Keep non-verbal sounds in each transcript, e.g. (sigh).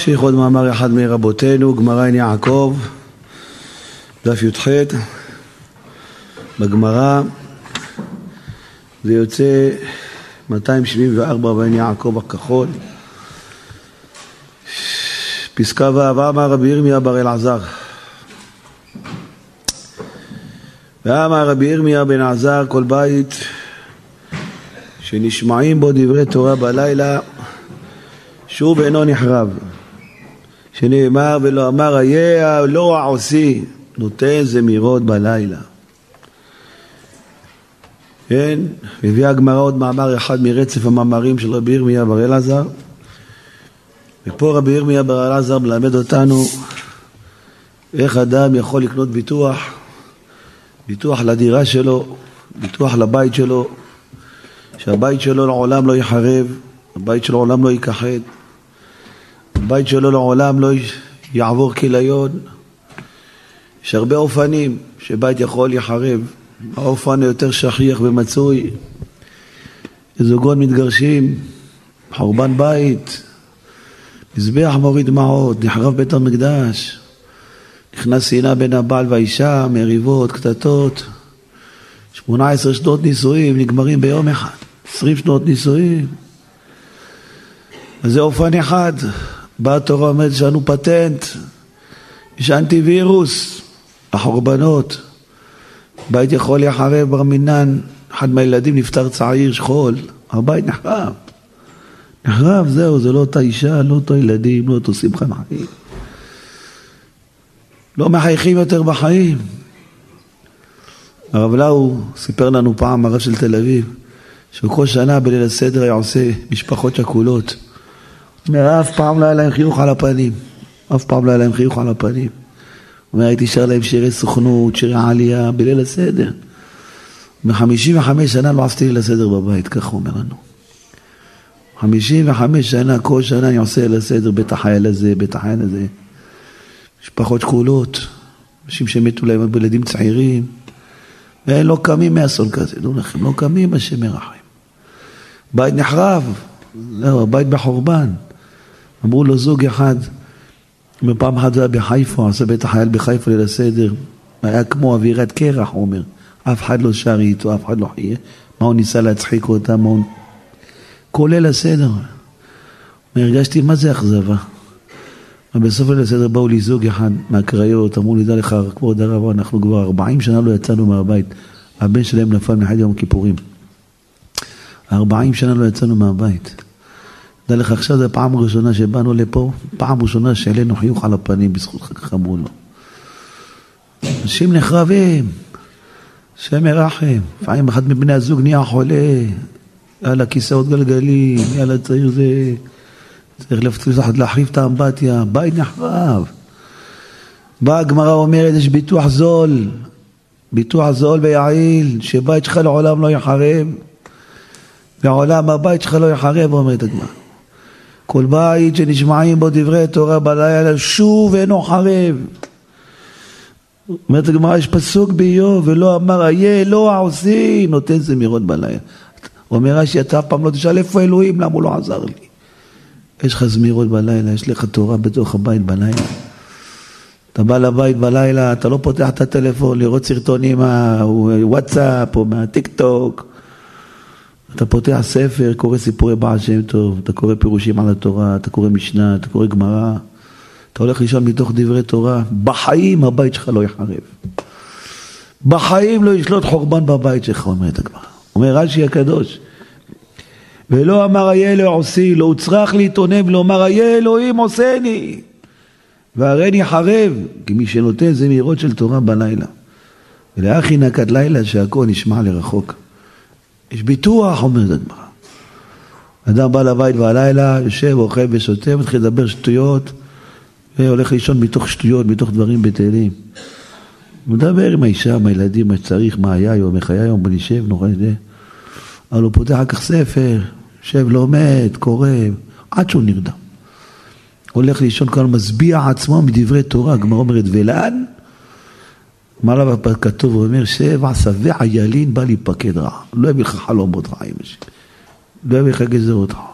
נמשיך עוד מאמר אחד מרבותינו, גמרא עין יעקב, דף י"ח, בגמרא זה יוצא 274 בעין יעקב הכחול, פסקה ו' אמר רבי ירמיה בר אלעזר. ואמר רבי ירמיה בן עזר כל בית שנשמעים בו דברי תורה בלילה שוב אינו נחרב שנאמר ולא אמר איה לא העושי נותן זמירות בלילה. כן, הביאה הגמרא עוד מאמר אחד מרצף המאמרים של רבי ירמיה בר אלעזר. ופה רבי ירמיה בר אלעזר מלמד אותנו איך אדם יכול לקנות ביטוח ביטוח לדירה שלו, ביטוח לבית שלו, שהבית שלו לעולם לא יחרב, הבית שלו לעולם לא ייכחד, הבית שלו לעולם לא יעבור כליון. יש הרבה אופנים שבית יכול להיחרב. האופן היותר שכיח ומצוי, זוגות מתגרשים, חורבן בית, מזבח מוריד דמעות, נחרב בית המקדש, נכנס שנאה בין הבעל והאישה, מריבות, קטטות, 18 שנות נישואים נגמרים ביום אחד, 20 שנות נישואים. אז זה אופן אחד. באה התורה אומרת יש לנו פטנט, יש אנטיווירוס, החורבנות. בית יכול להיחרב בר מינן, אחד מהילדים נפטר צעיר, שכול, הבית נחרב. נחרב, זהו, זה לא אותה אישה, לא אותו ילדים, לא אותו שמחה מחיים. לא מחייכים יותר בחיים. הרב לאו סיפר לנו פעם, הרב של תל אביב, שכל שנה בליל הסדר היה עושה משפחות שכולות. אף פעם לא היה להם חיוך על הפנים. אף פעם לא היה להם חיוך על הפנים. אומר, הייתי שר להם שירי סוכנות, שירי עלייה, בליל הסדר. בחמישים וחמש שנה לא עשיתי ליל הסדר בבית, ככה הוא אומר לנו. חמישים וחמש שנה, כל שנה אני עושה ליל הסדר, בית החייל הזה, בית החייל הזה. משפחות שכולות, אנשים שמתו להם בילדים צעירים, והם לא קמים מאסון כזה, דעו לכם, לא קמים, השם מרחם. בית נחרב, זהו, בית בחורבן. אמרו לו זוג אחד, פעם אחת זה היה בחיפה, עשה בית החייל בחיפה ליל הסדר, היה כמו אווירת קרח, הוא אומר. אף אחד לא שר איתו, אף אחד לא חיה. מה הוא ניסה להצחיק אותם, מה הוא... כולל הסדר. הרגשתי, מה זה אכזבה? ובסוף ליל הסדר באו לי זוג אחד מהקריות, אמרו לי, דע לך, כבוד הרב, אנחנו כבר 40 שנה לא יצאנו מהבית. הבן שלהם נפל מאחד יום הכיפורים. 40 שנה לא יצאנו מהבית. דע לך, עכשיו זו הפעם הראשונה שבאנו לפה, פעם ראשונה שהעלינו חיוך על הפנים בזכות כך אמרו לו. אנשים נחרבים, השם ירחם. לפעמים אחד מבני הזוג נהיה חולה, יאללה כיסאות גלגלים, יאללה צעיר זה... צריך להחליף את האמבטיה, בית נחרב. באה הגמרא אומרת, יש ביטוח זול, ביטוח זול ויעיל, שבית שלך לעולם לא יחרב, לעולם הבית שלך לא יחרב, אומרת הגמרא. כל בית שנשמעים בו דברי תורה בלילה, שוב אינו חרב. אומרת הגמרא, יש פסוק באיוב, ולא אמר, איה אלוה עושי, נותן זמירות בלילה. אומר רש"י, אתה אף פעם לא תשאל איפה אלוהים, למה הוא לא עזר לי? יש לך זמירות בלילה, יש לך תורה בתוך הבית בלילה. אתה בא לבית בלילה, אתה לא פותח את הטלפון לראות סרטונים מהוואטסאפ או מהטיק טוק. אתה פותח ספר, קורא סיפורי בעל שם טוב, אתה קורא פירושים על התורה, אתה קורא משנה, אתה קורא גמרא. אתה הולך לישון מתוך דברי תורה, בחיים הבית שלך לא יחרב. בחיים לא ישלוט חורבן בבית שלך, אומרת הגמרא. אומר רש"י הקדוש. ולא אמר איה אלוהי עושי, לא הוצרך להתאונן ולומר איה אלוהים עושני. והריני חרב, כי מי שנותן זה מהירות של תורה בלילה. ולאחי נקת לילה שהכל נשמע לרחוק. יש ביטוח, אומרת הגמרא. אדם בא לבית בלילה, יושב, אוכל ושותה, מתחיל לדבר שטויות, והולך לישון מתוך שטויות, מתוך דברים בטלים. מדבר עם האישה, עם הילדים, מה שצריך, מה היה היום, איך היה היום, בוא נשב, נורא נדע. אבל הוא פותח אחר כך ספר, יושב, לומד, קורא, עד שהוא נרדם. הולך לישון כאן, משביע עצמו מדברי תורה, הגמרא אומרת, ולאן? מה עליו כתוב, הוא אומר, שבע שבע ילין בא להיפקד רע. לא יביא לך חלומות רעים, לא יביא לך גזרות רעות.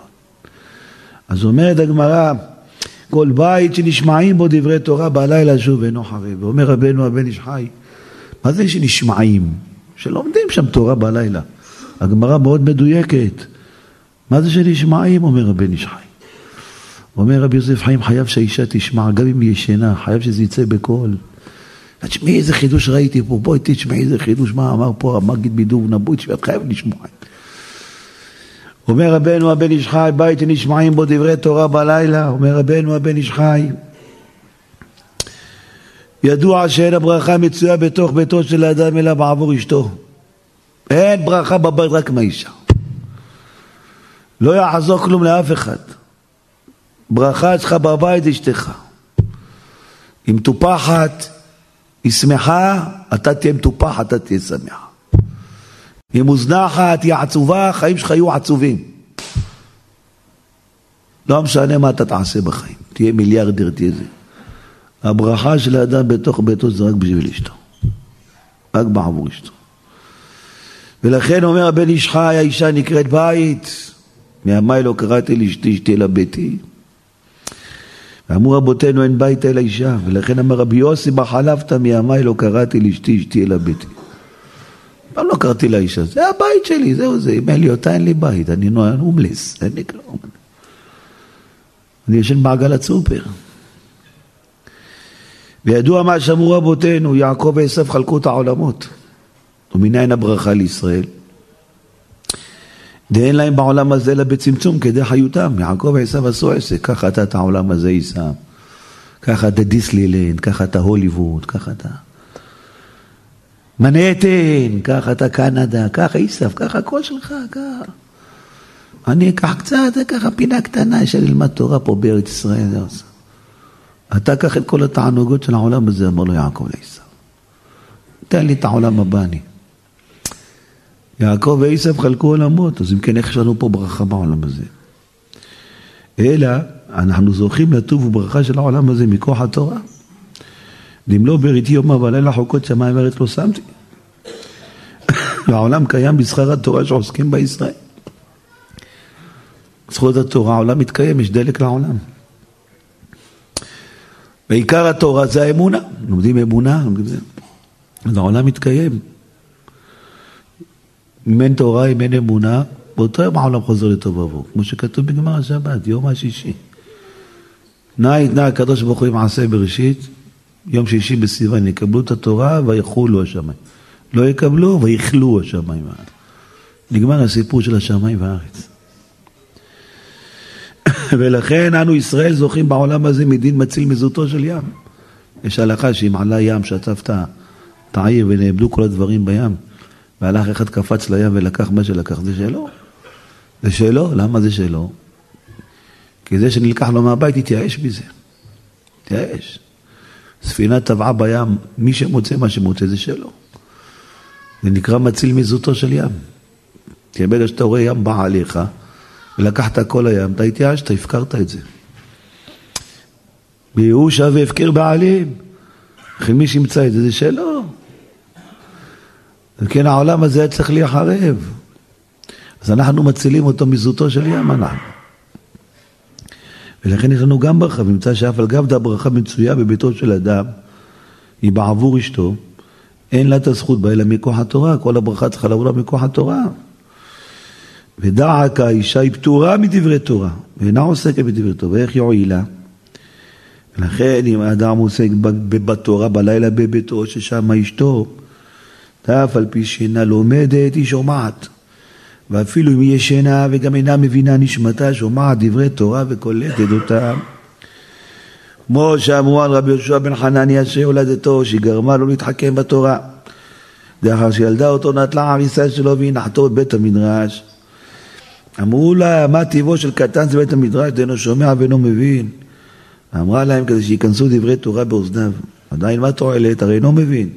אז אומרת הגמרא, כל בית שנשמעים בו דברי תורה בלילה שוב אינו חרב. ואומר רבנו הבן איש חי, מה זה שנשמעים? שלומדים שם תורה בלילה. הגמרא מאוד מדויקת. מה זה שנשמעים? אומר הבן איש חי. אומר רבי יוסף חיים, חייב שהאישה תשמע, גם אם היא ישנה, חייב שזה יצא בקול. תשמעי איזה חידוש ראיתי פה, בואי תשמעי איזה חידוש, מה אמר פה המגיד בידור נבוי, את חייבת לשמוע. אומר רבנו הבן איש חי, בית שנשמעים בו דברי תורה בלילה, אומר רבנו הבן איש חי, ידוע שאין הברכה מצויה בתוך ביתו של האדם אלא בעבור אשתו. אין ברכה בבית רק מהאישה. לא יעזור כלום לאף אחד. ברכה אצלך בבית אשתך. היא מטופחת, היא שמחה, אתה תהיה מטופח, אתה תהיה שמח. היא מוזנחת, היא עצובה, החיים שלך יהיו עצובים. לא משנה מה אתה תעשה בחיים, תהיה מיליארדר, תהיה זה. הברכה של האדם בתוך ביתו זה רק בשביל אשתו. רק בעבור אשתו. ולכן אומר הבן איש חי, האישה נקראת בית, מימי לא קראתי לאשתי אשתי לביתי. ואמרו רבותינו אין בית אלא אישה, ולכן אמר רבי יוסי בחלפת מימי לא קראתי לאשתי אשתי אלא ביתי. פעם לא קראתי לאישה, זה הבית שלי, זהו זה, אם אין לי אותה אין לי בית, אני הומלס, אין לי כלום. אני ישן בעגלת סופר. וידוע מה שאמרו רבותינו, יעקב ועשו חלקו את העולמות. ומניין הברכה לישראל? דאין להם בעולם הזה אלא בצמצום כדי חיותם. יעקב ועשו עשו עסק, ככה אתה את העולם הזה יישא. ככה אתה דיסלילנד, ככה אתה הוליווד, ככה אתה... מנהטן, ככה אתה קנדה, ככה עיסף, ככה הכל שלך, ככה. אני אקח קצת, ככה פינה קטנה של ללמד תורה פה בארץ ישראל. אתה קח את כל התענוגות של העולם הזה, אמר לו יעקב לעיסף. תן לי את העולם הבא אני. יעקב ועשב חלקו עולמות, אז אם כן, איך יש לנו פה ברכה בעולם הזה? אלא, אנחנו זוכים לטוב וברכה של העולם הזה מכוח התורה. לא בריתי יומא ולילה חוקות שמיים וארץ לא שמתי. (coughs) והעולם קיים בשכר התורה שעוסקים בה ישראל. זכות התורה, העולם מתקיים, יש דלק לעולם. ועיקר התורה זה האמונה, לומדים אמונה, לומדים זה. אז העולם מתקיים. אם אין תורה, אם אין אמונה, באותו יום העולם חוזר לטוב עבור, כמו שכתוב בגמר השבת, יום השישי. נא יתנה הקדוש ברוך הוא מעשה בראשית, יום שישי בסיוון יקבלו את התורה ויחולו השמיים. לא יקבלו ויכלו השמיים. נגמר הסיפור של השמיים והארץ. (coughs) ולכן אנו ישראל זוכים בעולם הזה מדין מציל מזוטו של ים. יש הלכה שאם עלה ים שטפת את העיר ונאבדו כל הדברים בים, והלך אחד קפץ לים ולקח מה שלקח, זה שלו. זה שלו, למה זה שלו? כי זה שנלקח לו מהבית התייאש מזה. התייאש. ספינה טבעה בים, מי שמוצא מה שמוצא זה שלו. זה נקרא מציל מזוטו של ים. כי ברגע שאתה רואה ים בא עליך, ולקחת כל הים, אתה התייאשת, הפקרת את זה. בייאושה והפקר בעלים. לכן מי שימצא את זה, זה שלו. וכן העולם הזה היה צריך להיחרב. אז אנחנו מצילים אותו מזוטו של ים אנחנו. ולכן יש לנו גם ברכה, ונמצא שאף על גב הברכה מצויה בביתו של אדם, היא בעבור אשתו, אין לה את הזכות בה אלא מכוח התורה, כל הברכה צריכה לבוא לה מכוח התורה. ודע כי האישה היא פטורה מדברי תורה, ואינה עוסקת בדברי תורה, ואיך יועילה? ולכן אם האדם עוסק בתורה בלילה בביתו, ששם אשתו, אף על פי שאינה לומדת, היא שומעת. ואפילו אם היא ישנה וגם אינה מבינה נשמתה, שומעת דברי תורה וקולטת אותם. כמו שאמרו על רבי יהושע בן חנניה שהולדתו, שגרמה לו להתחכם בתורה. לאחר שילדה אותו נטלה עריסה שלו והיא נחתו בבית המדרש. אמרו לה, מה טיבו של קטן זה בית המדרש, דהנו שומע ואינו מבין. אמרה להם כדי שייכנסו דברי תורה באוזניו. עדיין מה תועלת? הרי אינו מבין.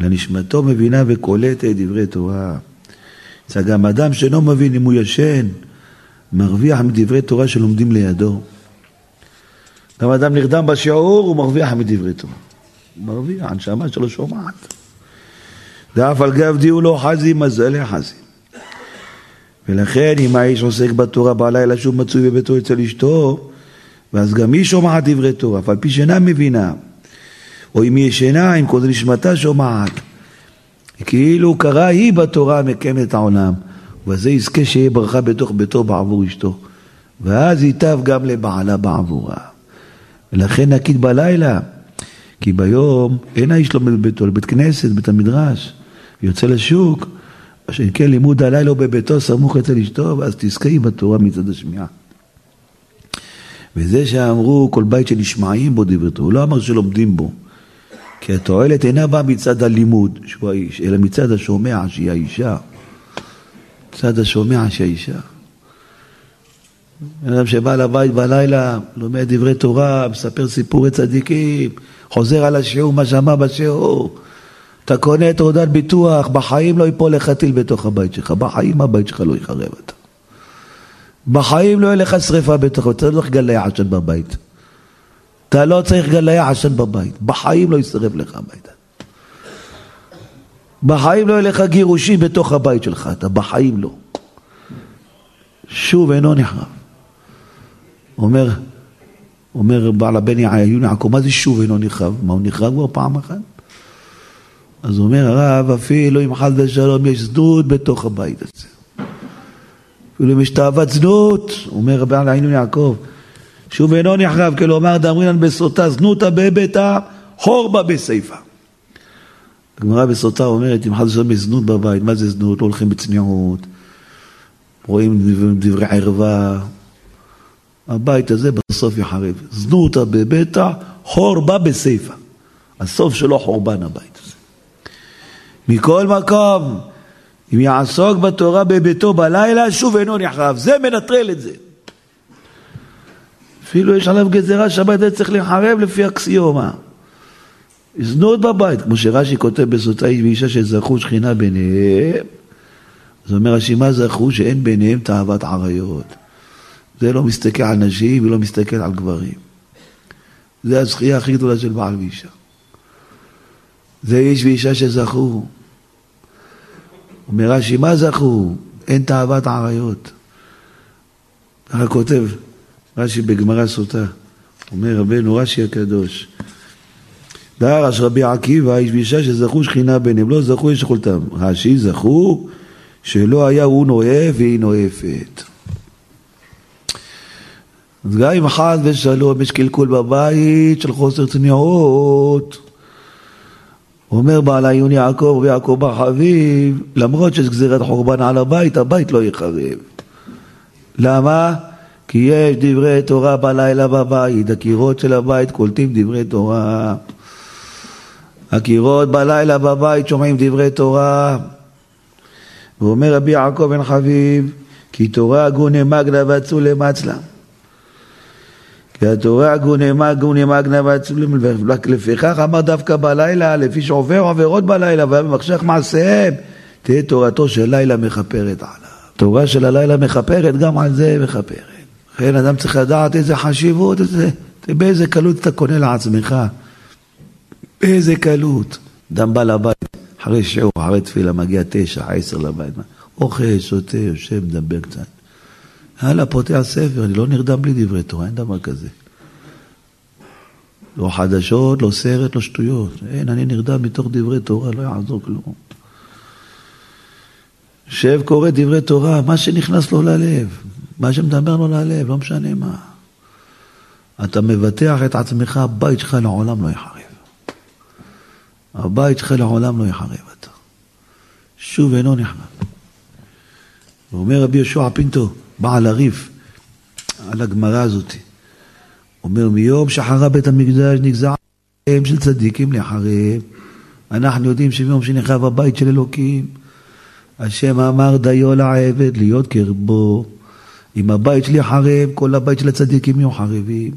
אלא נשמתו מבינה וקולטת דברי תורה. זה גם אדם שאינו מבין אם הוא ישן, מרוויח מדברי תורה שלומדים לידו. גם אדם נרדם בשיעור, הוא מרוויח מדברי תורה. מרוויח, הנשמה שלו שומעת. ואף על גב דיו לא חזי, מזלי חזי. ולכן אם האיש עוסק בתורה בלילה שהוא מצוי בביתו אצל אשתו, ואז גם היא שומעת דברי תורה, אף על פי שאינה מבינה. או אם היא ישנה, אם כל נשמתה שומעת. כאילו קרא היא בתורה המקיימת את העולם. וזה יזכה שיהיה ברכה בתוך ביתו בעבור אשתו. ואז ייטב גם לבעלה בעבורה. ולכן נקיד בלילה, כי ביום אין האיש לומד בביתו, לבית כנסת, בית המדרש, יוצא לשוק, אשר כן לימוד הלילה הוא בביתו סמוך אצל אשתו, ואז תזכי בתורה מצד השמיעה. וזה שאמרו כל בית שנשמעים בו דברי תורה, הוא לא אמר שלומדים בו. כי התועלת אינה באה מצד הלימוד, שהוא האיש, אלא מצד השומע, שהיא האישה. מצד השומע שהיא האישה. בן אדם שבא לבית בלילה, לומד דברי תורה, מספר סיפורי צדיקים, חוזר על השיעור, מה שאמר בשיעור. אתה קונה את תעודת ביטוח, בחיים לא ייפול לך טיל בתוך הבית שלך, בחיים הבית שלך לא יחרב אתה. בחיים לא יהיה לך שריפה בתוך, אתה לא צריך גלי עשן בבית. אתה לא צריך גלי עשן בבית, בחיים לא ישרף לך הביתה. בחיים לא יהיה לך גירושים בתוך הבית שלך, אתה בחיים לא. שוב אינו נחרב. אומר, אומר בעל הבן יעקב, מה זה שוב אינו נחרב? מה הוא נחרב כבר פעם אחת? אז אומר הרב, אפילו אם חס ושלום יש זנות בתוך הבית הזה. אפילו אם יש תאוות זנות, אומר רבי עלינו יעקב, שוב אינו נחרב, כלומר דאמרינן בסוטה זנותא בביתה, חורבה בסיפה. הגמרא בסוטה אומרת, אם חס ושלום יש זנות בבית, מה זה זנות? לא הולכים בצניעות, רואים דברי ערווה. הבית הזה בסוף יחרב. זנותא בביתה, חורבה בסיפה. הסוף שלו חורבן הבית הזה. מכל מקום, אם יעסוק בתורה בביתו בלילה, שוב אינו נחרב. זה מנטרל את זה. אפילו יש עליו גזירה שהבית הזה צריך להיחרב לפי אקסיומה. זנות בבית, כמו שרש"י כותב בסוטה איש ואישה שזכו שכינה ביניהם. אז אומר רש"י, מה זכו? שאין ביניהם תאוות עריות. זה לא מסתכל על נשים ולא מסתכל על גברים. זה הזכייה הכי גדולה של בעל ואישה. זה איש ואישה שזכו. אומר רש"י, מה זכו? אין תאוות עריות. ככה כותב רש"י בגמרא סוטה. אומר רבנו רש"י הקדוש, דרש רבי עקיבא, איש ואישה שזכו שכינה ביניהם, לא זכו יש יכולתם. רש"י זכו שלא היה הוא נואף והיא נואפת. אז גם אם חס ושלום יש קלקול בבית של חוסר צניעות, אומר בעל העיון יעקב ויעקב בר חביב, למרות שיש גזירת חורבן על הבית, הבית לא יחרב. למה? כי יש דברי תורה בלילה בבית, הקירות של הבית קולטים דברי תורה. הקירות בלילה בבית שומעים דברי תורה. ואומר רבי יעקב בן חביב, כי תורה גוני מגנה ואצולה מצלה. כי התורה גוני מגנה ואצולה לפיכך אמר דווקא בלילה, לפי שעובר עבירות בלילה והיה במחשך מעשיהם, תהיה תורתו של לילה מכפרת עליו. תורה של הלילה מכפרת, גם על זה מכפרת. לכן אדם צריך לדעת איזה חשיבות, איזה, באיזה קלות אתה קונה לעצמך. באיזה קלות. אדם בא לבית, אחרי שיעור, אחרי תפילה, מגיע תשע, עשר לבית. אוכל, שותה, יושב, מדבר קצת. יאללה, פותח ספר, אני לא נרדם בלי דברי תורה, אין דבר כזה. לא חדשות, לא סרט, לא שטויות. אין, אני נרדם מתוך דברי תורה, לא יעזור כלום. יושב, קורא דברי תורה, מה שנכנס לו ללב, מה שמדבר לו ללב, לא משנה מה. אתה מבטח את עצמך, הבית שלך לעולם לא יחרב. הבית שלך לעולם לא יחרב אתה. שוב אינו נחרב. ואומר רבי יהושע פינטו, בעל הריף, על הגמרא הזאת, אומר מיום שחרב בית המקדש נגזע הם של צדיקים לחרב. אנחנו יודעים שמיום שנחרב הבית של אלוקים, השם אמר דיו לעבד להיות קרבו. אם הבית שלי חרב, כל הבית של הצדיקים יהיו חרבים.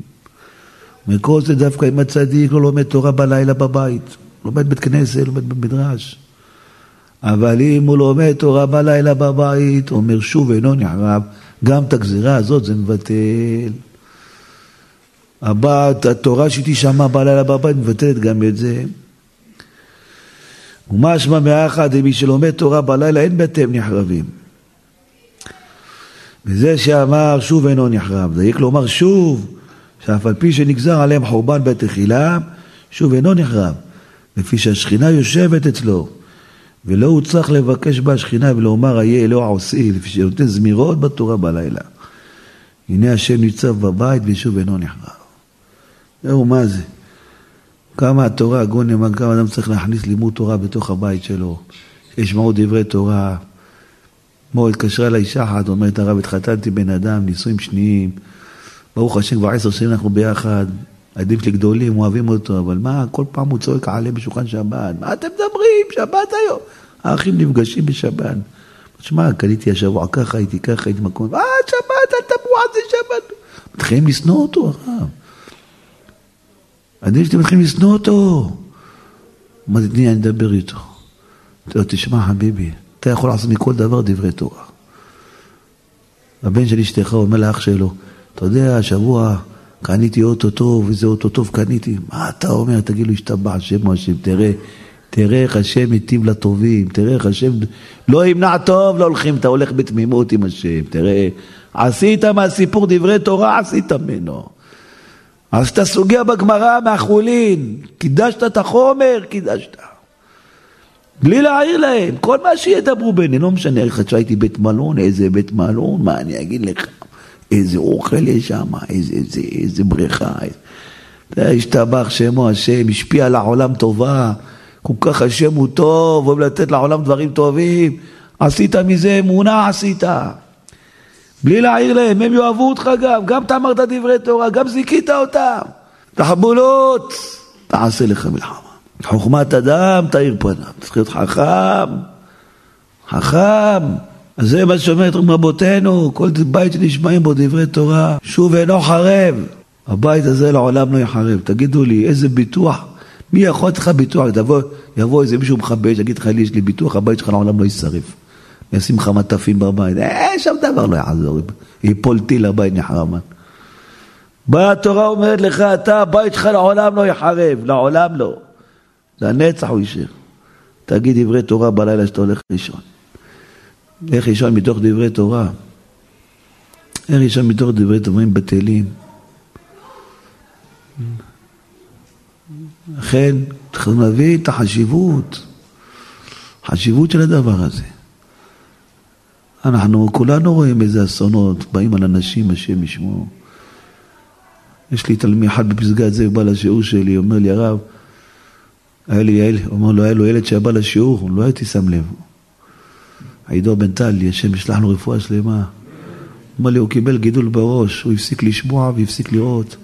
וכל זה דווקא אם הצדיק לא לומד תורה בלילה בבית, לומד בית כנסת, לומד במדרש. אבל אם הוא לומד תורה בלילה בבית, אומר שוב אינו נחרב, גם את הגזירה הזאת זה מבטל. הבת, התורה שתשמע בלילה בבית מבטלת גם את זה. ומשמע מאחד, מי שלומד תורה בלילה אין בתיהם נחרבים. וזה שאמר שוב אינו נחרב, דייק לומר שוב, שאף על פי שנגזר עליהם חורבן בית תחילה, שוב אינו נחרב, לפי שהשכינה יושבת אצלו, ולא הוא צריך לבקש בה השכינה ולומר איה אלוה עושי, לפי שנותן זמירות בתורה בלילה. הנה השם ניצב בבית ושוב אינו נחרב. זהו, מה זה? כמה התורה, נאמן, כמה אדם צריך להכניס לימוד תורה בתוך הבית שלו. ישמעו דברי תורה. אתמול התקשרה אליי אישה אחת, אומרת הרב, התחתנתי בן אדם, נישואים שניים. ברוך השם, כבר עשר שנים אנחנו ביחד. הילדים שלי גדולים, אוהבים אותו, אבל מה, כל פעם הוא צועק עליהם בשולחן שבת. מה אתם מדברים? שבת היום. האחים נפגשים בשבת. תשמע, קניתי השבוע ככה, הייתי ככה, הייתי מקום, אה, שבת, אל תבואו על זה שבת. מתחילים לשנוא אותו, הרב. הילדים שלי מתחילים לשנוא אותו. אמרתי, תני, אני אדבר איתו. לו, תשמע, חביבי, אתה יכול לעשות מכל דבר דברי תורה. הבן של אשתך אומר לאח שלו, אתה יודע, השבוע קניתי אוטו טוב, איזה אוטו טוב קניתי. מה אתה אומר? תגיד לו, השתבח השם או השם, תראה, תראה איך השם היטיב לטובים, תראה איך השם לא ימנע טוב, לא הולכים, אתה הולך בתמימות עם השם, תראה, עשית מהסיפור דברי תורה, עשית ממנו. אז אתה סוגיה בגמרא מהחולין, קידשת את החומר, קידשת. בלי להעיר להם, כל מה שידברו ביניהם, לא משנה איך שהייתי בית מלון, איזה בית מלון, מה אני אגיד לך, איזה אוכל יש שם, איזה, איזה, איזה בריכה, איזה... השתבח שמו השם, השפיע על העולם טובה, כל כך השם הוא טוב, אוהב לתת לעולם דברים טובים, עשית מזה אמונה, עשית. בלי להעיר להם, הם יאהבו אותך גם, גם אתה אמרת דברי תורה, גם זיכית אותם. תחבולות, תעשה לך מלחמה. חוכמת אדם תאיר פניו, צריך להיות חכם, חכם. אז זה מה שאומרת רבותינו, כל בית שנשמעים בו דברי תורה, שוב אינו חרב. הבית הזה לעולם לא יחרב. תגידו לי, איזה ביטוח, מי יכול לתת לך ביטוח? תבוא, יבוא איזה מישהו מכבד, יגיד לך, לי יש לי ביטוח, הבית שלך לעולם לא יישרף. ישים לך מטפים בבית, אה, שם דבר לא יעזור, ייפול טיל לבית נחרמן. באה התורה אומרת לך, אתה, הבית שלך לעולם לא יחרב, לעולם לא. לנצח הוא יישאר. תגיד דברי תורה בלילה שאתה הולך לישון. איך לישון מתוך דברי תורה? איך לישון מתוך דברי דברים בטלים? לכן, צריכים להבין את החשיבות, חשיבות של הדבר הזה. אנחנו כולנו רואים איזה אסונות באים על אנשים, השם ישמור. יש לי תלמיד אחד בפסגת הוא בא לשיעור שלי, אומר לי, הרב, היה לי ילד, הוא אומר לו, היה לו ילד שבא לשיעור, לא הייתי שם לב. עידו בן טלי, השם ישלח לו רפואה שלמה. הוא אומר לי, הוא קיבל גידול בראש, הוא הפסיק לשמוע והפסיק לראות.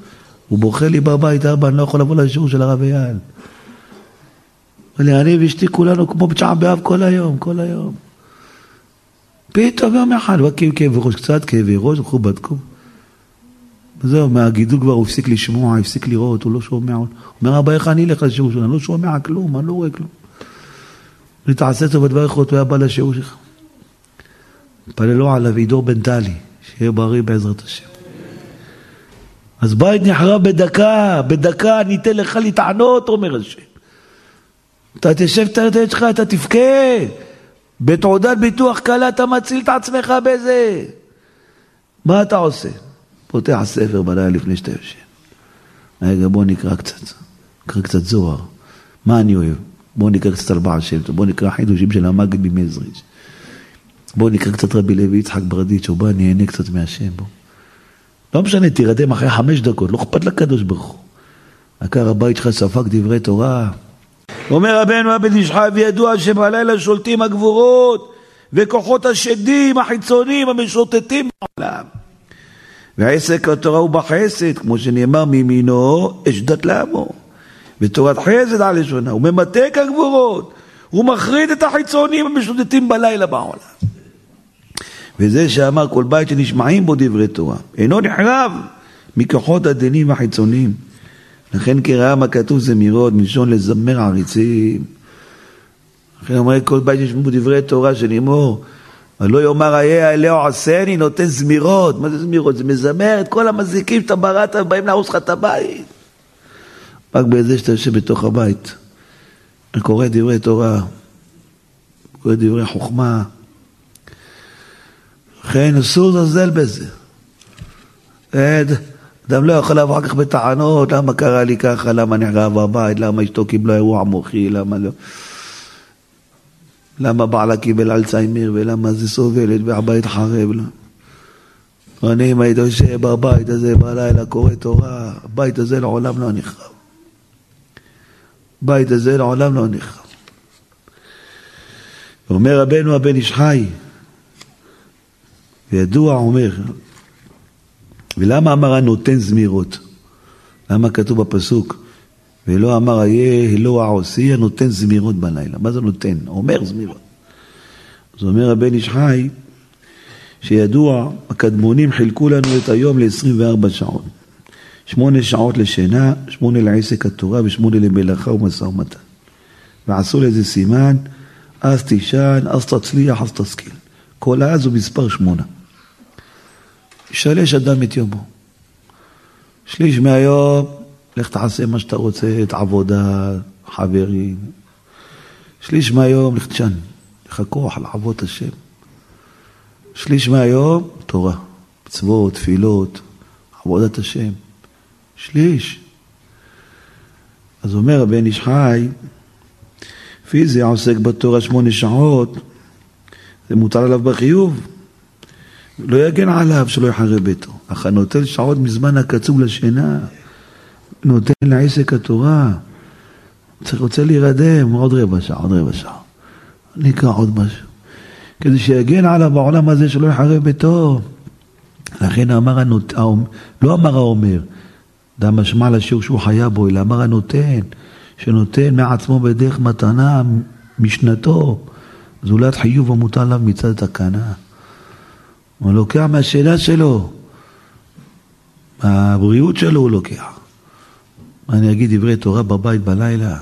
הוא בוכה לי בבית, אבא, אני לא יכול לבוא לשיעור של הרב אייל. אמר לי, אני ואשתי כולנו כמו בתשעה באב כל היום, כל היום. פתאום יום אחד, הוא היה כאבי ראש, קצת כאבי ראש, הלכו בדקו. זהו, מהגידול כבר הוא הפסיק לשמוע, הפסיק לראות, הוא לא שומע. הוא אומר, אבא, איך אני אלך לשיעור שלו? אני לא שומע כלום, אני לא רואה כלום. אני תעשה טוב אחד, הוא היה בא לשיעור שלך. פללו עליו עידור בן טלי, שיהיה בריא בעזרת השם. אז בית נחרב בדקה, בדקה אני אתן לך לטענות, אומר השם. אתה תשב את הילד שלך, אתה תבכה. בתעודת ביטוח קלה אתה מציל את עצמך בזה. מה אתה עושה? פותח ספר בלילה לפני שאתה יושן. רגע, בוא נקרא קצת. נקרא קצת זוהר. מה אני אוהב? בוא נקרא קצת על בעל שם טוב. בוא נקרא חידושים של המגד ממזריץ'. בוא נקרא קצת רבי לוי יצחק ברדיץ', או בוא נהנה קצת מהשם בו. לא משנה, תירדם אחרי חמש דקות, לא אכפת לקדוש ברוך הוא. עקר הבית שלך ספג דברי תורה. אומר רבנו אבן איש חי, וידוע שבלילה שולטים הגבורות וכוחות השדים החיצוניים המשוטטים בעולם. ועסק התורה הוא בחסד, כמו שנאמר מימינו אשדת לעמו. ותורת חסד על לשונה, הוא ממתק הגבורות, הוא מחריד את החיצונים המשוטטים בלילה בעולם. וזה שאמר כל בית שנשמעים בו דברי תורה, אינו נחרב מכוחות הדינים החיצוניים. לכן קראה מה כתוב זמירות, מלשון לזמר עריצים. לכן אומר כל בית שנשמעו דברי תורה שנאמור, ולא יאמר איה אלהו עשני, נותן זמירות. מה זה זמירות? זה מזמר את כל המזיקים שאתה בראת ובאים להרוס לך את הבית. רק בזה שאתה יושב בתוך הבית וקורא דברי תורה, קורא דברי חוכמה. לכן אסור לזלזל בזה. אדם לא יכול לבוא אחר כך בטענות, למה קרה לי ככה, למה נחרב הבית, למה אשתו קיבלה אירוע מוחי, למה לא... למה בעלה קיבל אלצהיימר ולמה זה סובלת והבית חרב לה. אני אם היית יושב בבית הזה בלילה קורא תורה, הבית הזה לעולם לא נחרב. הבית הזה לעולם לא נחרב. אומר רבנו הבן איש חי, וידוע אומר, ולמה אמר הנותן זמירות? למה כתוב בפסוק? ולא אמר איה אלוה עושי הנותן זמירות בלילה. מה זה נותן? אומר זמירות. אז אומר הבן איש חי, שידוע, הקדמונים חילקו לנו את היום ל-24 שעות. שמונה שעות לשינה, שמונה לעסק התורה ושמונה למלאכה ומשא ומתן. ועשו לזה סימן, אז תישן, אז תצליח, אז תשכיל. כל אז הוא מספר שמונה. ישלש אדם את יומו. שליש מהיום, לך תעשה מה שאתה רוצה, את העבודה, חברים. שליש מהיום, לך תשן, לך כוח לעבוד השם. שליש מהיום, תורה, מצוות, תפילות, עבודת השם. שליש. אז אומר הבן איש חי, פיזי העוסק בתורה שמונה שעות, זה מוטל עליו בחיוב. לא יגן עליו שלא יחרב ביתו. אך הנוטל שעות מזמן הקצוב לשינה, נותן לעסק התורה. צריך, רוצה להירדם, עוד רבע שעה, עוד רבע שעה. אני אקרא עוד משהו. כדי שיגן עליו בעולם הזה שלא יחרב ביתו. לכן אמר הנותן, לא אמר האומר, זה המשמע לשיעור שהוא חיה בו, אלא אמר הנותן, שנותן מעצמו בדרך מתנה משנתו, זולת חיוב המוטל עליו מצד תקנה. הוא לוקח מהשינה שלו, מהבריאות שלו הוא לוקח. אני אגיד דברי תורה בבית בלילה?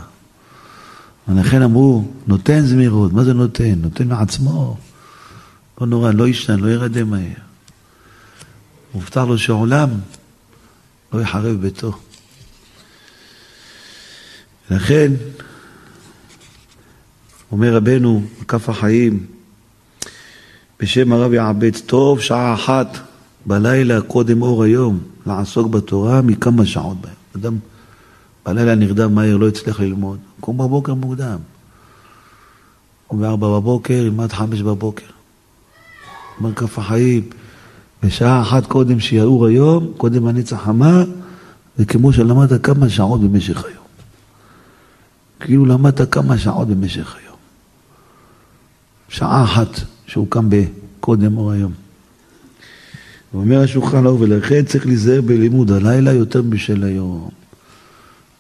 ולכן אמרו, נותן זמירות, מה זה נותן? נותן מעצמו. לא נורא, לא ישן, לא ירדם מהר. מובטח לו שעולם לא יחרב ביתו. לכן, אומר רבנו, כף החיים, בשם הרב יעבץ, טוב שעה אחת בלילה קודם אור היום לעסוק בתורה מכמה שעות בהם. אדם בלילה נרדם מהר, לא הצליח ללמוד, קום בבוקר מוקדם. קום בארבע בבוקר, ילמד חמש בבוקר. אומר כף החיים, בשעה אחת קודם שיעור היום, קודם הנצח חמה, זה כמו שלמדת כמה שעות במשך היום. כאילו למדת כמה שעות במשך היום. שעה אחת שהוא קם בקודם אור היום. ואומר השולחן ערוך, ולכן צריך להיזהר בלימוד הלילה יותר משל היום.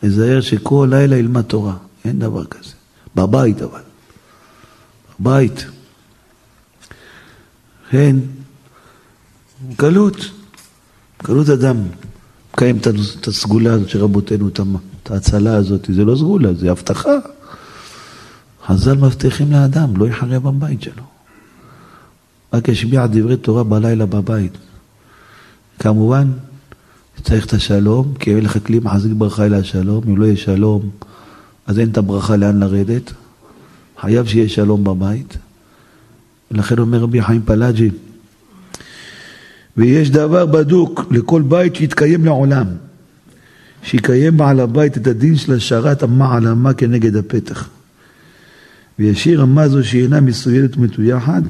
להיזהר שכל לילה ילמד תורה, אין דבר כזה. בבית אבל. בבית. כן, קלות, קלות אדם מקיים את הסגולה הזאת שרבותינו, את ההצלה הזאת, זה לא סגולה, זה הבטחה. חז"ל מבטיחים לאדם, לא יחרב בבית שלו. רק ישמיע דברי תורה בלילה בבית. כמובן, צריך את השלום, כי אין לך כלי מחזיק ברכה אלא השלום. אם לא יהיה שלום, אז אין את הברכה לאן לרדת. חייב שיהיה שלום בבית. ולכן אומר רבי חיים פלאג'י, ויש דבר בדוק לכל בית שיתקיים לעולם, שיקיים בעל הבית את הדין של השארת המעלמה כנגד הפתח. וישאיר רמה זו שאינה מסוידת ומטויחת,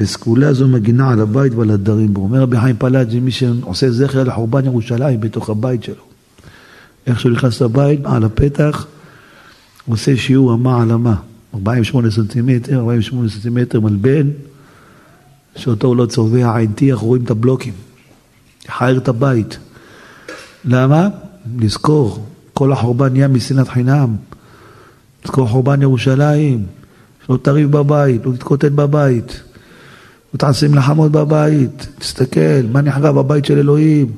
וסגולה זו מגינה על הבית ועל הדרים בו. אומר רבי חיים פלאג'י, מי שעושה זכר לחורבן ירושלים בתוך הבית שלו. איך שהוא נכנס לבית, על הפתח, עושה שיעור המעלמה. 48 סנטימטר, 48 סנטימטר מלבן, שאותו הוא לא צובע, עין טיח, רואים את הבלוקים. יחער את הבית. למה? לזכור, כל החורבן נהיה משנאת חינם. לזכור חורבן ירושלים, שלא תריב בבית, לא תתקוטט בבית, תעשה מלחמות בבית, תסתכל, מה נחרב בבית של אלוהים?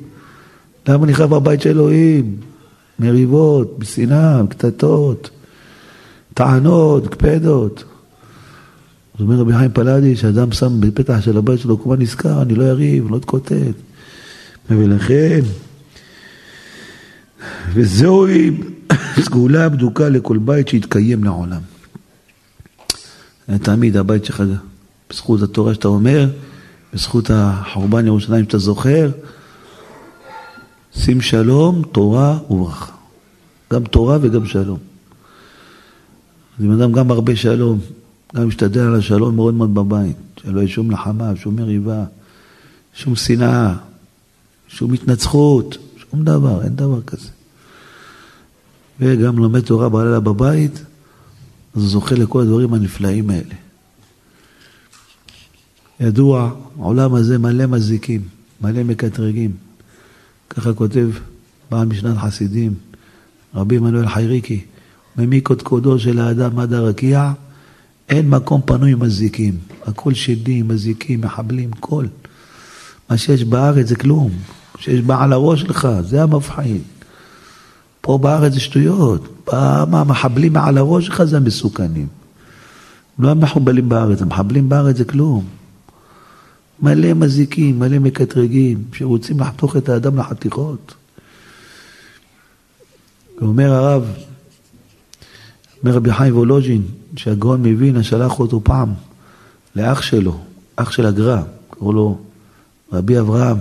למה נחרב בבית של אלוהים? מריבות, בשנאה, קטטות. טענות, קפדות. אז אומר רבי חיים פלאדי, שאדם שם בפתח של הבית שלו קומה נזכר, אני לא אריב, לא אתקוטט. ולכן, וזוהי סגולה בדוקה לכל בית שיתקיים לעולם. תמיד הבית שלך, בזכות התורה שאתה אומר, בזכות החורבן ירושלים שאתה זוכר, שים שלום, תורה וברכה. גם תורה וגם שלום. אז אם אדם גם הרבה שלום, גם משתדל על השלום מאוד מאוד בבית, שלא יהיה שום לחמה, שום מריבה, שום שנאה, שום התנצחות, שום דבר, אין דבר כזה. וגם לומד תורה בלילה בבית, אז הוא זוכה לכל הדברים הנפלאים האלה. ידוע, העולם הזה מלא מזיקים, מלא מקטרגים. ככה כותב בעל משנת חסידים, רבי עמנואל חייריקי, ממיקות של האדם עד הרקיע, אין מקום פנוי מזיקים. הכל שדים, מזיקים, מחבלים, כל. מה שיש בארץ זה כלום. שיש בעל הראש שלך, זה המבחין. פה בארץ זה שטויות. מה, המחבלים מעל הראש שלך זה המסוכנים. לא המחובלים בארץ, המחבלים בארץ זה כלום. מלא מזיקים, מלא מקטרגים, שרוצים לחתוך את האדם לחתיכות. ואומר הרב, אומר רבי חיים וולוז'ין, שהגאון מווינה שלח אותו פעם לאח שלו, אח של הגר"א, קראו לו רבי אברהם.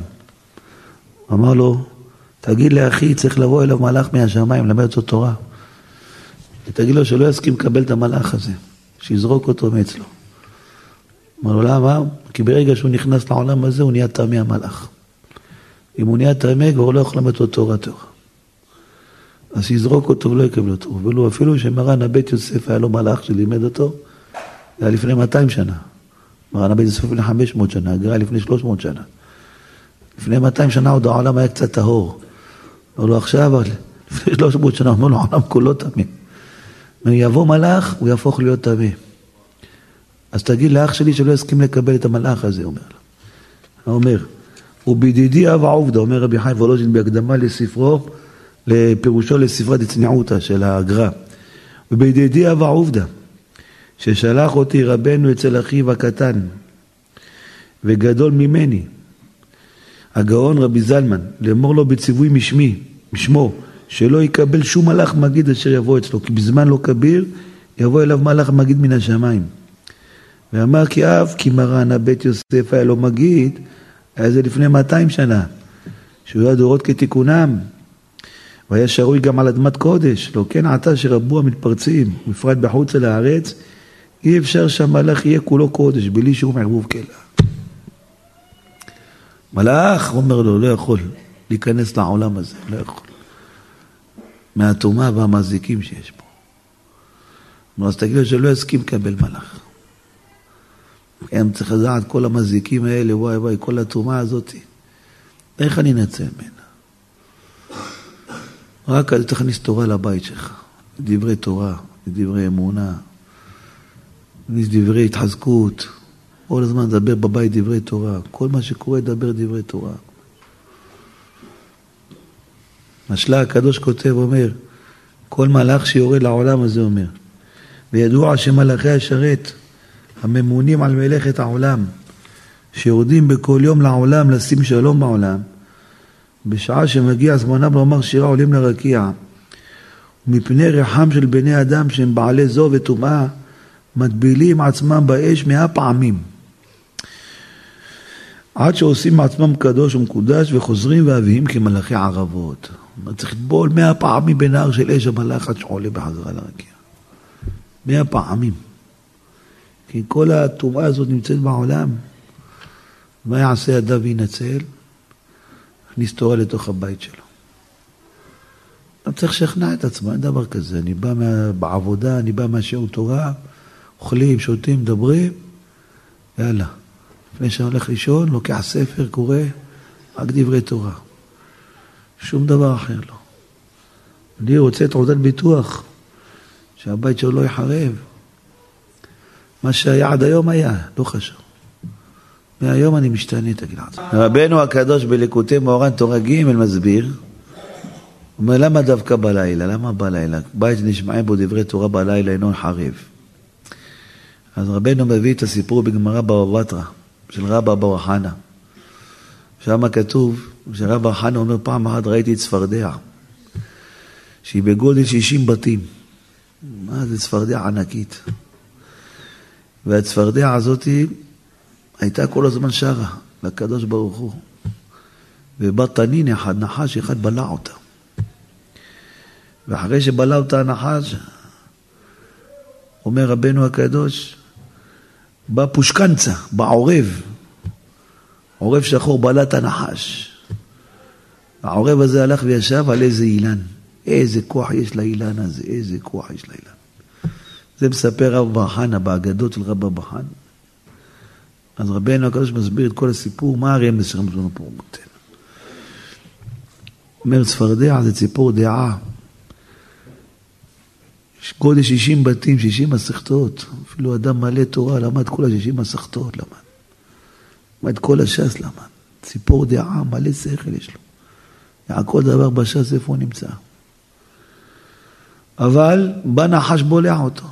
אמר לו, תגיד לאחי, צריך לבוא אליו מלאך מהשמיים, ללמד אותו תורה. ותגיד לו שלא יסכים לקבל את המלאך הזה, שיזרוק אותו מאצלו. אמר לו, למה? כי ברגע שהוא נכנס לעולם הזה, הוא נהיה טמא המלאך. אם הוא נהיה טמא, כבר לא יכול ללמד אותו תורה תורה. אז שיזרוק אותו ולא יקבל אותו. ולו אפילו שמרן הבית יוסף היה לו מלאך שלימד אותו, זה היה לפני 200 שנה. מרן הבית יוסף לפני 500 שנה, הגר"א לפני 300 שנה. לפני 200 שנה עוד העולם היה קצת טהור. אמר לו עכשיו, לפני 300 שנה, אמר לו, העולם כולו טמא. אם יבוא מלאך, הוא יהפוך להיות טמא. אז תגיד לאח שלי שלא יסכים לקבל את המלאך הזה, אומר לו. אומר, ובידידי אב העובדה, אומר רבי חיים וולוז'ין בהקדמה לספרו, לפירושו לספרה דצניעותא של הגר"א. ובידידי אב העובדה, ששלח אותי רבנו אצל אחיו הקטן וגדול ממני, הגאון רבי זלמן, לאמור לו בציווי משמי, משמו, שלא יקבל שום מלאך מגיד אשר יבוא אצלו, כי בזמן לא כביר יבוא אליו מלאך מגיד מן השמיים. ואמר כי אף כי מרן הבית יוסף היה לו מגיד, היה זה לפני 200 שנה, שהוא היה דורות כתיקונם, והיה שרוי גם על אדמת קודש, לא כן עתה שרבו המתפרצים, בפרט בחוץ אל הארץ, אי אפשר שהמלאך יהיה כולו קודש, בלי שום ערבוב כלא. מלאך אומר לו, לא יכול להיכנס לעולם הזה, לא יכול. מהטומאה והמזיקים שיש בו. אז תגיד לו שלא יסכים לקבל מלאך. הם צריך לדעת כל המזיקים האלה, וואי וואי, כל הטומאה הזאת. איך אני אנצל ממנה? רק אל תכניס תורה לבית שלך. דברי תורה, דברי אמונה, דברי התחזקות. כל הזמן לדבר בבית דברי תורה. כל מה שקורה, דבר דברי תורה. משלה הקדוש כותב, אומר, כל מלאך שיורד לעולם הזה אומר, וידוע שמלאכי השרת הממונים על מלאכת העולם, שיורדים בכל יום לעולם לשים שלום בעולם, בשעה שמגיע זמנם לומר שירה עולים לרקיע, ומפני ריחם של בני אדם שהם בעלי זו וטומאה, מטבילים עצמם באש מאה פעמים. עד שעושים מעצמם קדוש ומקודש וחוזרים ואביהם כמלאכי ערבות. צריך לטבול מאה פעמים בנהר של אש המלאך עד שעולה בחזרה לרקיע. מאה פעמים. כי כל הטומאה הזאת נמצאת בעולם. מה יעשה אדם וינצל? יכניס תורה לתוך הבית שלו. אתה צריך לשכנע את עצמו, אין דבר כזה. אני בא מה... בעבודה, אני בא מהשיעור תורה, אוכלים, שותים, מדברים, יאללה. לפני שאני הולך לישון, לוקח ספר, קורא, רק דברי תורה. שום דבר אחר לא. אני רוצה תעודת ביטוח, שהבית שלו לא יחרב. מה שהיה עד היום היה, לא חשוב. מהיום אני משתנה, תגיד לעצמך. רבנו הקדוש בליקוטי מאורן תורה ג' מסביר, אומר, למה דווקא בלילה? למה בלילה? בית נשמעים בו דברי תורה בלילה אינו חרב. אז רבנו מביא את הסיפור בגמרא בבא בתרא, של רבא בר חנא. שם כתוב, שרבא חנא אומר, פעם אחת ראיתי צפרדע, שהיא בגודל 60 בתים. מה זה צפרדע ענקית? והצפרדע הזאתי הייתה כל הזמן שרה לקדוש ברוך הוא. ובא תנין אחד, נחש אחד בלע אותה. ואחרי שבלע אותה הנחש, אומר רבנו הקדוש, בא פושקנצה, בעורב, עורב שחור בלע את הנחש. העורב הזה הלך וישב על איזה אילן. איזה כוח יש לאילן הזה, איזה כוח יש לאילן. זה מספר רב בר חנה באגדות של רב בר חנה. אז רבנו הקדוש מסביר את כל הסיפור, מה הרמז של רמזון הפורמותינו. אומר צפרדע זה ציפור דעה. גודל 60 בתים, 60 מסכתות. אפילו אדם מלא תורה, למד כל ה-60 מסכתות, למד. למד כל הש"ס, למד. ציפור דעה, מלא שכל יש לו. כל דבר בש"ס, איפה הוא נמצא. אבל בא נחש בולע אותו.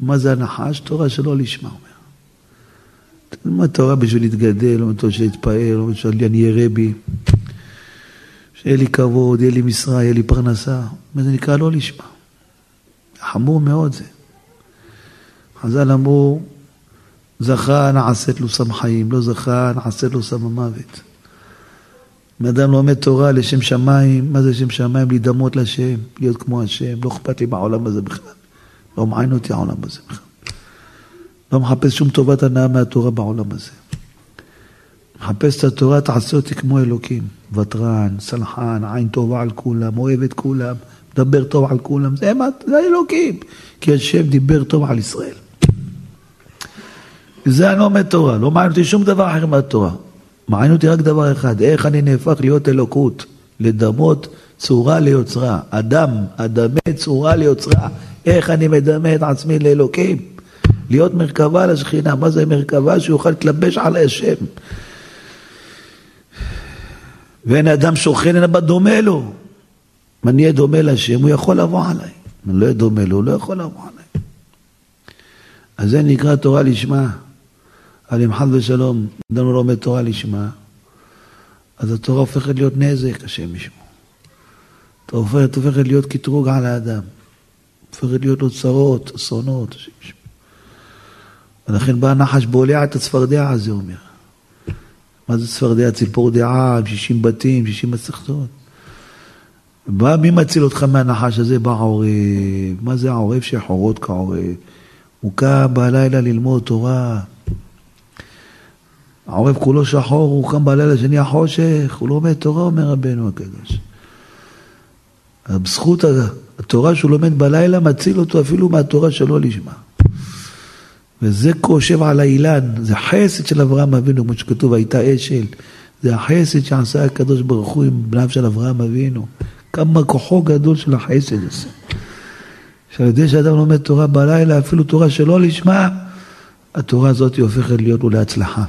מה זה הנחש? תורה שלא לשמה, אומר. מה תורה בשביל להתגדל, לא בשביל להתפאר, לא בשביל אני אהיה רבי. שיהיה לי כבוד, יהיה לי משרה, יהיה לי פרנסה. זה נקרא לא לשמה. חמור מאוד זה. חז"ל אמרו, זכה נעשית לו סם חיים, לא זכה נעשית לו סם המוות. אם אדם לומד תורה לשם שמיים, מה זה שם שמיים? להידמות לשם, להיות כמו השם, לא אכפת לי מהעולם הזה בכלל. לא מעניין אותי העולם הזה בכלל. לא מחפש שום טובת הנאה מהתורה בעולם הזה. מחפש את התורה, תעשה אותי כמו אלוקים. ותרן, סלחן, עין טובה על כולם, אוהב את כולם, מדבר טוב על כולם. זה, זה אלוקים. כי השם דיבר טוב על ישראל. וזה אני לומד תורה, לא מעניין אותי שום דבר אחר מהתורה. מעניין אותי רק דבר אחד, איך אני נהפך להיות אלוקות, לדמות צורה ליוצרה. אדם, אדמה צורה ליוצרה. איך אני מדמה את עצמי לאלוקים? להיות מרכבה לשכינה. מה זה מרכבה? שיוכל להתלבש על השם. ואין אדם שוכן אין אבא דומה לו. אם אני אהיה דומה לשם, הוא יכול לבוא עליי. אם אני לא אהיה דומה לו, הוא לא יכול לבוא עליי. אז זה נקרא תורה לשמה. אבל אם חד ושלום, אדם לא לומד תורה לשמה, אז התורה הופכת להיות נזק, השם ישמו. התורה הופכת להיות קטרוג על האדם. הופכת להיות לו צרות, אסונות. ולכן בא הנחש בולע את הצפרדע הזה, אומר. מה זה צפרדע? ציפור דעה עם 60 בתים, 60 מסכתות. בא, מי מציל אותך מהנחש הזה? בא עורב. מה זה העורב שחורות כעורב? הוא קם בלילה ללמוד תורה. העורב כולו שחור, הוא קם בלילה שנהיה חושך, הוא לומד תורה, אומר רבנו הקדוש. בזכות התורה שהוא לומד בלילה, מציל אותו אפילו מהתורה שלא לשמה. וזה כושב על האילן, זה חסד של אברהם אבינו, כמו שכתוב, הייתה אשל. זה החסד שעשה הקדוש ברוך הוא עם בניו של אברהם אבינו. כמה כוחו גדול של החסד הזה. שעל ידי שאדם לומד תורה בלילה, אפילו תורה שלא לשמה, התורה הזאת הופכת להיות לו להצלחה.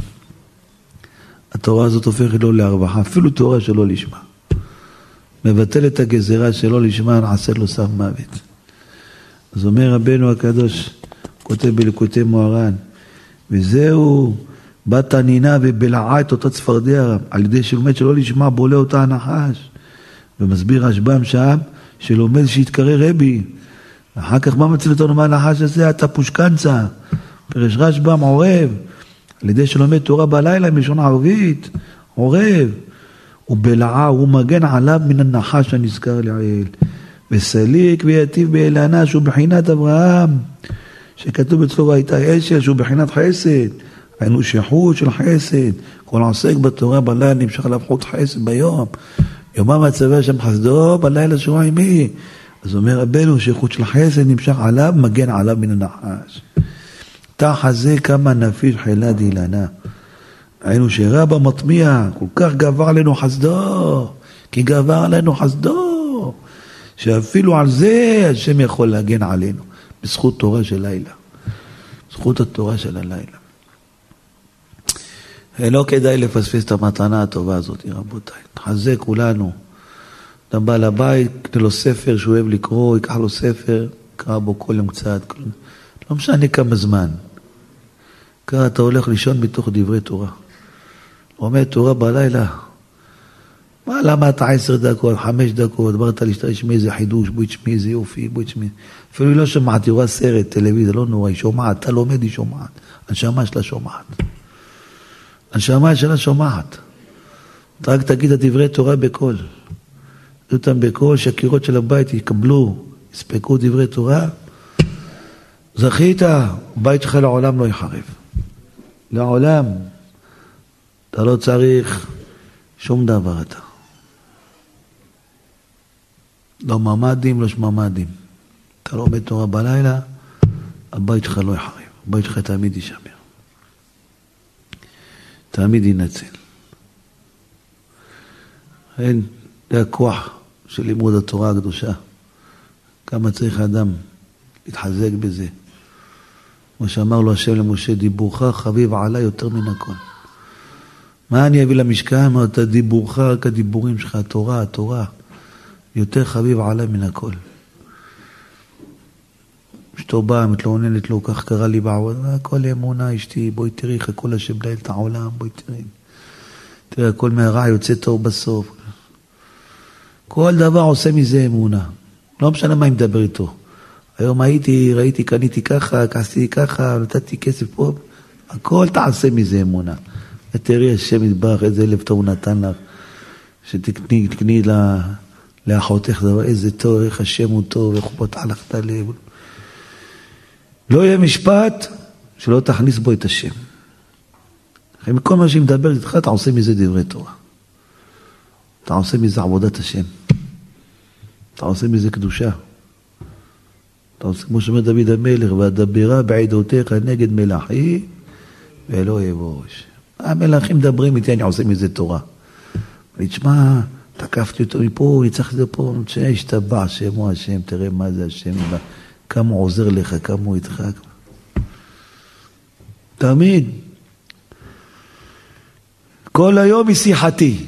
התורה הזאת הופכת לו להרווחה, אפילו תורה שלא לשמה. מבטל את הגזירה שלא לשמה, נעשה לו סף מוות. אז אומר רבנו הקדוש, כותב בלקוטי מוהר"ן, וזהו, בת הנינה ובלעה את אותה צפרדע, על ידי שלומד שלא לשמה בולע אותה הנחש. ומסביר רשב"ם שם, שלומד שיתקרא רבי. אחר כך מה מציל אותנו מהנחש הזה? אתה פושקנצה. פרש רשב"ם עורב, על ידי שלומד תורה בלילה מלשון ערבית, עורב. ובלעה, הוא מגן עליו מן הנחש הנזכר לעיל. וסליק ויטיב באילנה שהוא בחינת אברהם. שכתוב אצלו והייתה אשל שהוא בחינת חסד, היינו שחוט של חסד, כל העוסק בתורה בלילה נמשך עליו חוט חסד ביום, יומם הצבא שם חסדו, בלילה שורה עמי. אז אומר רבנו שחוט של חסד נמשך עליו, מגן עליו מן הנחש. תחת זה כמה נפיש חילה דילנה. היינו שרבא מטמיע, כל כך גבר עלינו חסדו, כי גבר עלינו חסדו, שאפילו על זה השם יכול להגן עלינו. בזכות תורה של לילה. זכות התורה של הלילה. לא כדאי לפספס את המתנה הטובה הזאת, רבותיי. נחזק כולנו. אדם בא לבית, יקנה לו ספר שהוא אוהב לקרוא, ייקח לו ספר, יקרא בו כל יום קצת. לא משנה כמה זמן. ככה אתה הולך לישון מתוך דברי תורה. לומד תורה בלילה, מה למדת עשר דקות, חמש דקות, לי תשמעי איזה חידוש, בואי תשמעי איזה יופי, בואי תשמעי. אפילו היא לא שומעת, היא רואה סרט, טלוויזיה, לא נורא, היא שומעת, אתה לומד, היא שומעת. הנשמה שלה שומעת. הנשמה שלה שומעת. רק תגיד את דברי תורה בקול. תגיד אותם בקול, שהקירות של הבית יקבלו, יספקו דברי תורה. זכית, בית שלך לעולם לא יחרב. לעולם. אתה לא צריך שום דבר אתה. לא ממ"דים, לא שממ"דים. אתה לומד תורה בלילה, הבית שלך לא יחרב. הבית שלך תמיד יישמר. תמיד ינצל. אין, זה הכוח של לימוד התורה הקדושה. כמה צריך האדם להתחזק בזה. כמו שאמר לו השם למשה, דיבורך חביב עליי יותר מן הכל. מה אני אביא למשכן? אמרת, דיבורך, רק הדיבורים שלך, התורה, התורה, יותר חביב עליי מן הכל. אשתו באה, מתלוננת לו, כך קרה לי בעבודה, הכל אמונה אשתי, בואי תראי איך הכל השם מנהל את העולם, בואי תראי. תראה, הכל מהרע יוצא טוב בסוף. כל דבר עושה מזה אמונה. לא משנה מה אני מדבר איתו. היום הייתי, ראיתי, קניתי ככה, עשיתי ככה, נתתי כסף פה, הכל תעשה מזה אמונה. ותראי השם יתברך, איזה לב טוב הוא נתן לך, שתקני, תקני לה, לאחותך דבר, איזה טוב, איך השם הוא טוב, איך הוא פותח לך את הלב. לא יהיה משפט שלא תכניס בו את השם. אחרי כל מה שהיא מדברת איתך, אתה עושה מזה דברי תורה. אתה עושה מזה עבודת השם. אתה עושה מזה קדושה. אתה עושה, כמו שאומר דוד המלך, ואדברה בעדותיך נגד מלאכי ולא יבוש. המלאכים מדברים איתי, אני עושה מזה תורה. אני תשמע, תקפתי אותו מפה, ניצחתי אותו פה, השתבע שמו השם, תראה מה זה השם, כמה הוא עוזר לך, כמה הוא איתך. תמיד. כל היום היא שיחתי.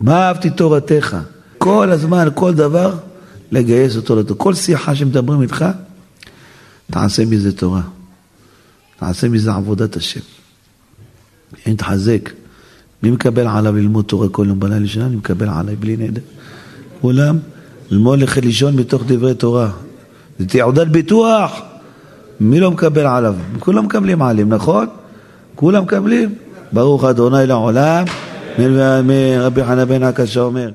מה אהבתי תורתך? כל הזמן, כל דבר, לגייס אותו לתורה. כל שיחה שמדברים איתך, תעשה מזה תורה. תעשה מזה עבודת השם. אם תחזק. מי מקבל עליו ללמוד תורה כל יום בלילה שנה? אני מקבל עליי בלי נדר. כולם, ללמוד לך לישון מתוך דברי תורה. זה תעודת ביטוח. מי לא מקבל עליו? כולם מקבלים עליהם, נכון? כולם מקבלים. ברוך אדוני לעולם. רבי חנא בן עקשא אומר